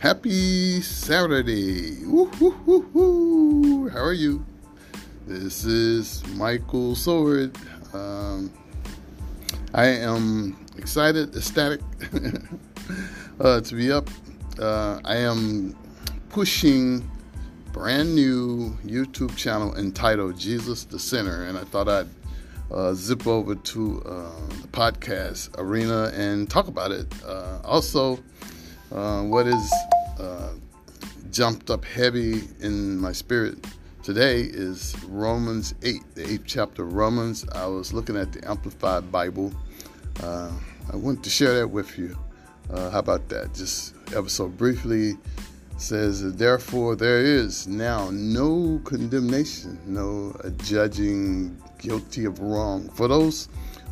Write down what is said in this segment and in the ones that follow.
Happy Saturday. Woo. How are you? This is Michael Soward. Um, I am excited, ecstatic uh, to be up. Uh, I am pushing brand new YouTube channel entitled Jesus the Center, and I thought I'd uh, zip over to uh, the podcast arena and talk about it. Uh, also, uh, what is uh, jumped up heavy in my spirit today is Romans 8, the eighth chapter of Romans. I was looking at the Amplified Bible. Uh, I want to share that with you. how about that? Just ever so briefly says, Therefore, there is now no condemnation, no judging guilty of wrong for those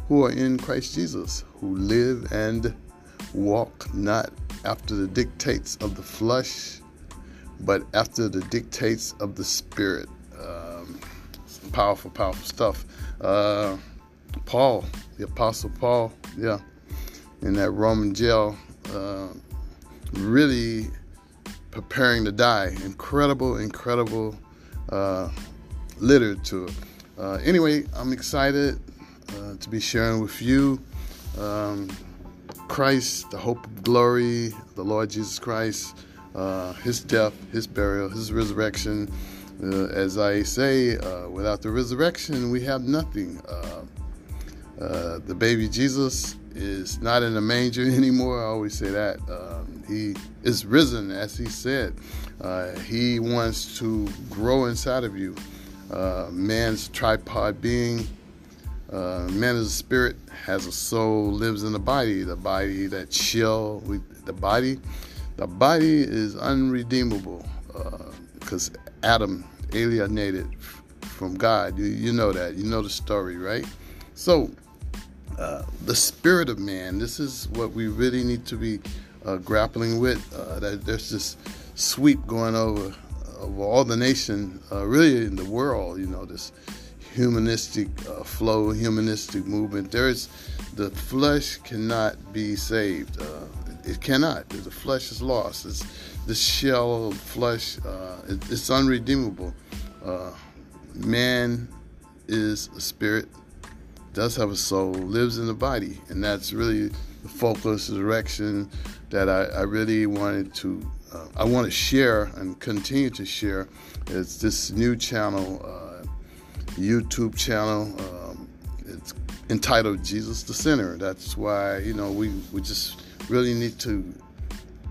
who are in Christ Jesus, who live and walk not after the dictates of the flesh, but after the dictates of the Spirit. Um, powerful, powerful stuff. Uh, Paul, the Apostle Paul, yeah, in that Roman jail, uh, really preparing to die. Incredible, incredible uh, literature. Uh, anyway, I'm excited uh, to be sharing with you um, Christ, the hope of glory, the Lord Jesus Christ, uh, his death, his burial, his resurrection. Uh, as I say, uh, without the resurrection, we have nothing. the baby Jesus is not in the manger anymore. I always say that. Um, he is risen, as he said. Uh, he wants to grow inside of you. Uh, man's tripod being, uh, man is a spirit, has a soul, lives in the body. The body that shell, we, the body, the body is unredeemable because uh, Adam alienated from God. You, you know that. You know the story, right? So uh, the spirit of man. This is what we really need to be uh, grappling with. Uh, that there's this sweep going over over all the nation, uh, really in the world. You know, this humanistic uh, flow, humanistic movement. There's the flesh cannot be saved. it cannot. The flesh is lost. It's this shell of flesh. It, it's unredeemable. man is a spirit does have a soul, lives in the body, and that's really the focus, the direction that I, I really wanted to, uh, I want to share and continue to share. It's this new channel, uh, YouTube channel. Um, it's entitled Jesus the Center. That's why you know we we just really need to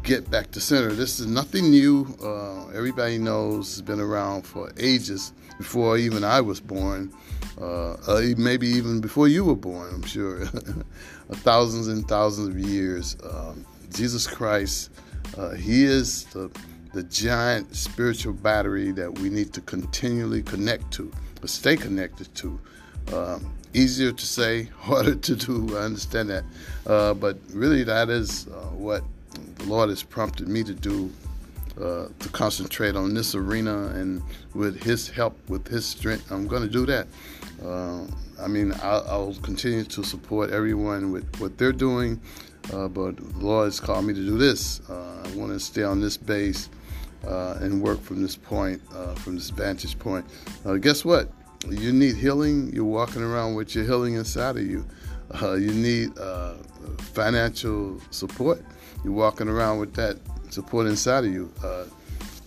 get back to center. This is nothing new. Uh, everybody knows it's been around for ages before even I was born. Uh, uh, maybe even before you were born, I'm sure. thousands and thousands of years. Um, Jesus Christ, uh, He is the, the giant spiritual battery that we need to continually connect to, or stay connected to. Um, easier to say, harder to do. I understand that. Uh, but really, that is uh, what the Lord has prompted me to do uh, to concentrate on this arena, and with His help, with His strength, I'm going to do that. Uh, I mean, I'll, I'll, continue to support everyone with what they're doing, uh, but the Lord has called me to do this. Uh, I want to stay on this base uh, and work from this point, from this vantage point. guess what? You need healing. You're walking around with your healing inside of you. you need financial support. You're walking around with that support inside of you. Uh,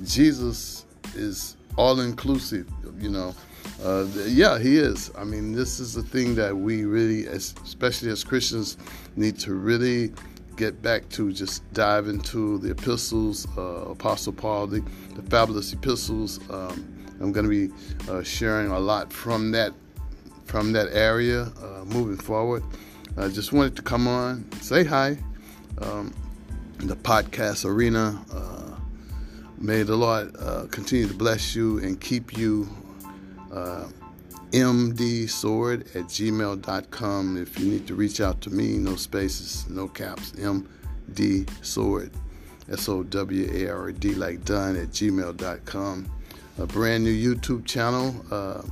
Jesus is all inclusive, you know. Uh, yeah, he is. I mean, this is the thing that we really, especially as Christians, need to really get back to. Just dive into the epistles, uh, Apostle Paul, the, the fabulous epistles. Um, I'm going to be uh, sharing a lot from that from that area uh, moving forward. I just wanted to come on, say hi. Um, the podcast arena. Uh, may the Lord uh, continue to bless you and keep you. Uh, mdsoward at gmail.com. If you need to reach out to me, no spaces, no caps. MD Soward, S O W A R D, like done at gmail.com. A brand new YouTube channel uh,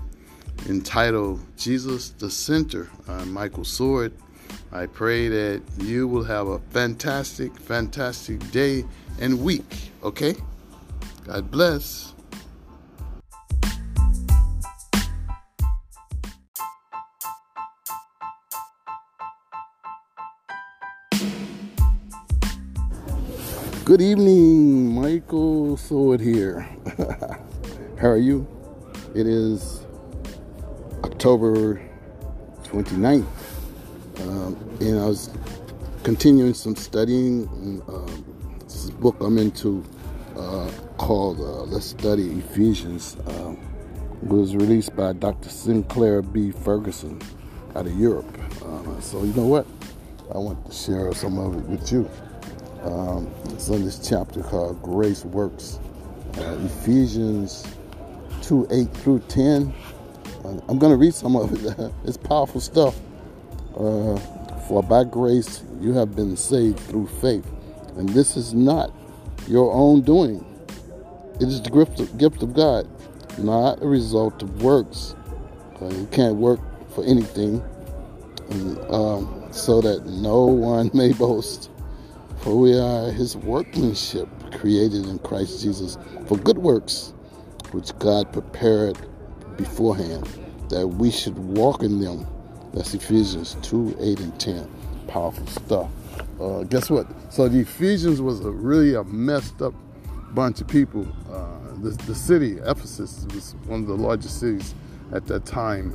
entitled Jesus the Center. I'm Michael Soward. I pray that you will have a fantastic, fantastic day and week. Okay? God bless. Good evening, Michael Soward here. How are you? It is October 29th, um, and I was continuing some studying. Um, this book I'm into uh, called uh, Let's Study Ephesians uh, was released by Dr. Sinclair B. Ferguson out of Europe. Uh, so, you know what? I want to share some of it with you. Um, it's in this chapter called Grace Works. Uh, Ephesians 2 8 through 10. Uh, I'm going to read some of it. it's powerful stuff. Uh, For by grace you have been saved through faith. And this is not your own doing, it is the gift of, gift of God, not a result of works. Uh, you can't work for anything, and, um, so that no one may boast. For we are his workmanship, created in Christ Jesus for good works, which God prepared beforehand that we should walk in them. That's Ephesians 2 8 and 10. Powerful stuff. Uh, guess what? So the Ephesians was a really a messed up bunch of people. Uh, the, the city, Ephesus, was one of the largest cities at that time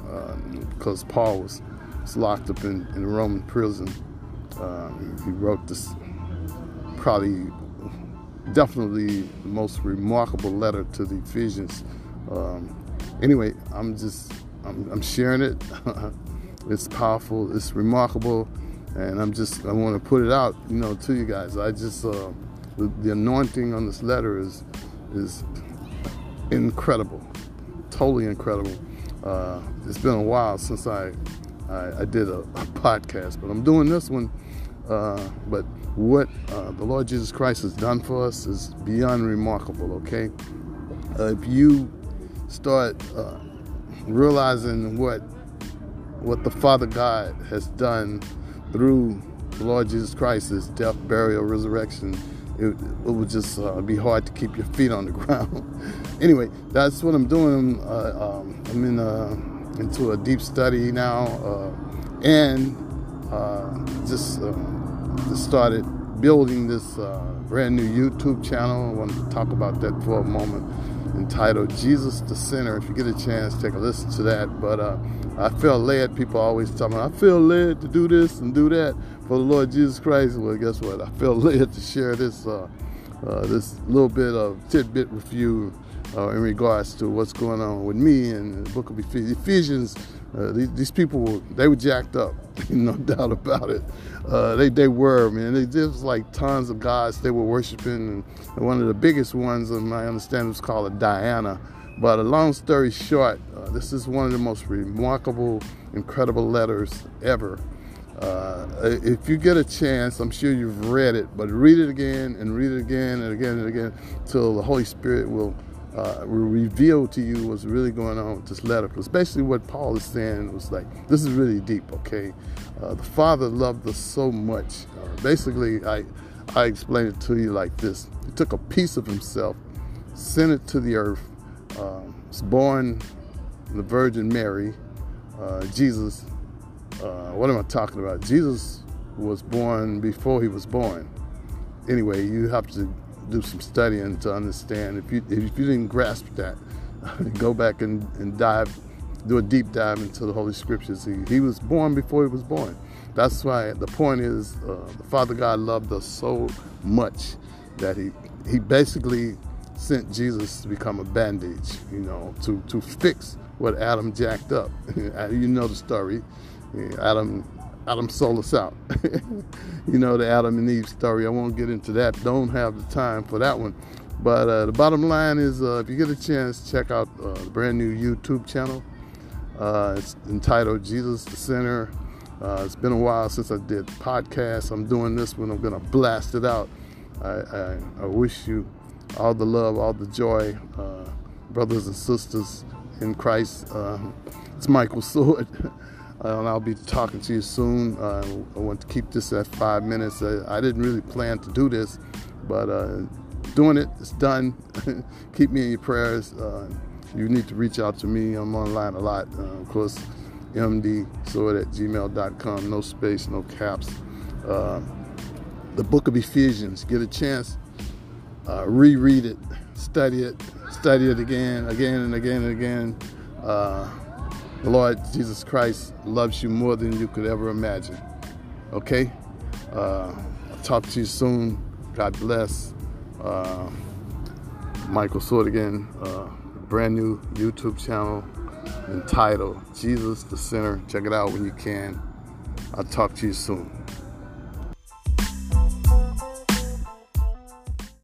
because uh, Paul was, was, locked up in, in Roman prison. Uh, he wrote this probably definitely the most remarkable letter to the Ephesians. Um, anyway, I'm just I'm, I'm sharing it. it's powerful. It's remarkable, and I'm just I want to put it out, you know, to you guys. I just uh, the, the anointing on this letter is is incredible, totally incredible. Uh, it's been a while since I I, I did a, a, podcast, but I'm doing this one. Uh, but what uh, the Lord Jesus Christ has done for us is beyond remarkable, okay? Uh, if you start uh, realizing what what the Father God has done through the Lord Jesus Christ, his death, burial, resurrection, it, it would just uh, be hard to keep your feet on the ground. anyway, that's what I'm doing. Uh, um, I'm in into a deep study now, and just just started building this uh, brand new YouTube channel. I want to talk about that for a moment. Entitled Jesus the Center. If you get a chance, take a listen to that. But uh, I feel led. People always tell me, I feel led to do this and do that for the Lord Jesus Christ. Well, guess what? I feel led to share this uh, this little bit of tidbit review uh, in regards to what's going on with me and the book of Ephesians. Uh, these, these, people, they were jacked up, no doubt about it. Uh, they, they were, man. They just like tons of gods they were worshiping. And one of the biggest ones, in my understanding, was called Diana. But a long story short, uh, this is one of the most remarkable, incredible letters ever. Uh, if you get a chance, I'm sure you've read it, but read it again and read it again and again and again till the Holy Spirit will uh, reveal to you what's really going on with this letter. Basically, what Paul is saying was like, this is really deep, okay? Uh, the Father loved us so much. Uh, basically, I, I explained it to you like this He took a piece of Himself, sent it to the earth, um, was born the Virgin Mary, uh, Jesus. Uh, what am I talking about? Jesus was born before he was born. Anyway, you have to do some studying to understand. If you if you didn't grasp that, go back and, and dive, do a deep dive into the Holy Scriptures. He, he was born before he was born. That's why the point is uh, the Father God loved us so much that he he basically sent Jesus to become a bandage, you know, to to fix what Adam jacked up. you know the story. Adam Adam sold us out. you know, the Adam and Eve story. I won't get into that. Don't have the time for that one. But uh, the bottom line is uh, if you get a chance, check out uh, the brand new YouTube channel. Uh, it's entitled Jesus the Center. Uh, it's been a while since I did podcasts. I'm doing this one. I'm to blast it out. I, I, I, wish you all the love, all the joy, uh, brothers and sisters in Christ. it's Michael Soward. uh, and I'll be talking to you soon. Uh, I want to keep this at five minutes. Uh, I didn't really plan to do this, but uh, doing it, it's done. keep me in your prayers. Uh, you need to reach out to me. I'm online a lot. Uh, of course, mdsoward at gmail.com. No space, no caps. the book of Ephesians. Get a chance, reread it, study it, study it again, again and again and again. The Lord Jesus Christ loves you more than you could ever imagine. Okay? Uh, I'll talk to you soon. God bless. Uh, Michael Sordigan, uh, brand new YouTube channel entitled Jesus the Center. Check it out when you can. I'll talk to you soon.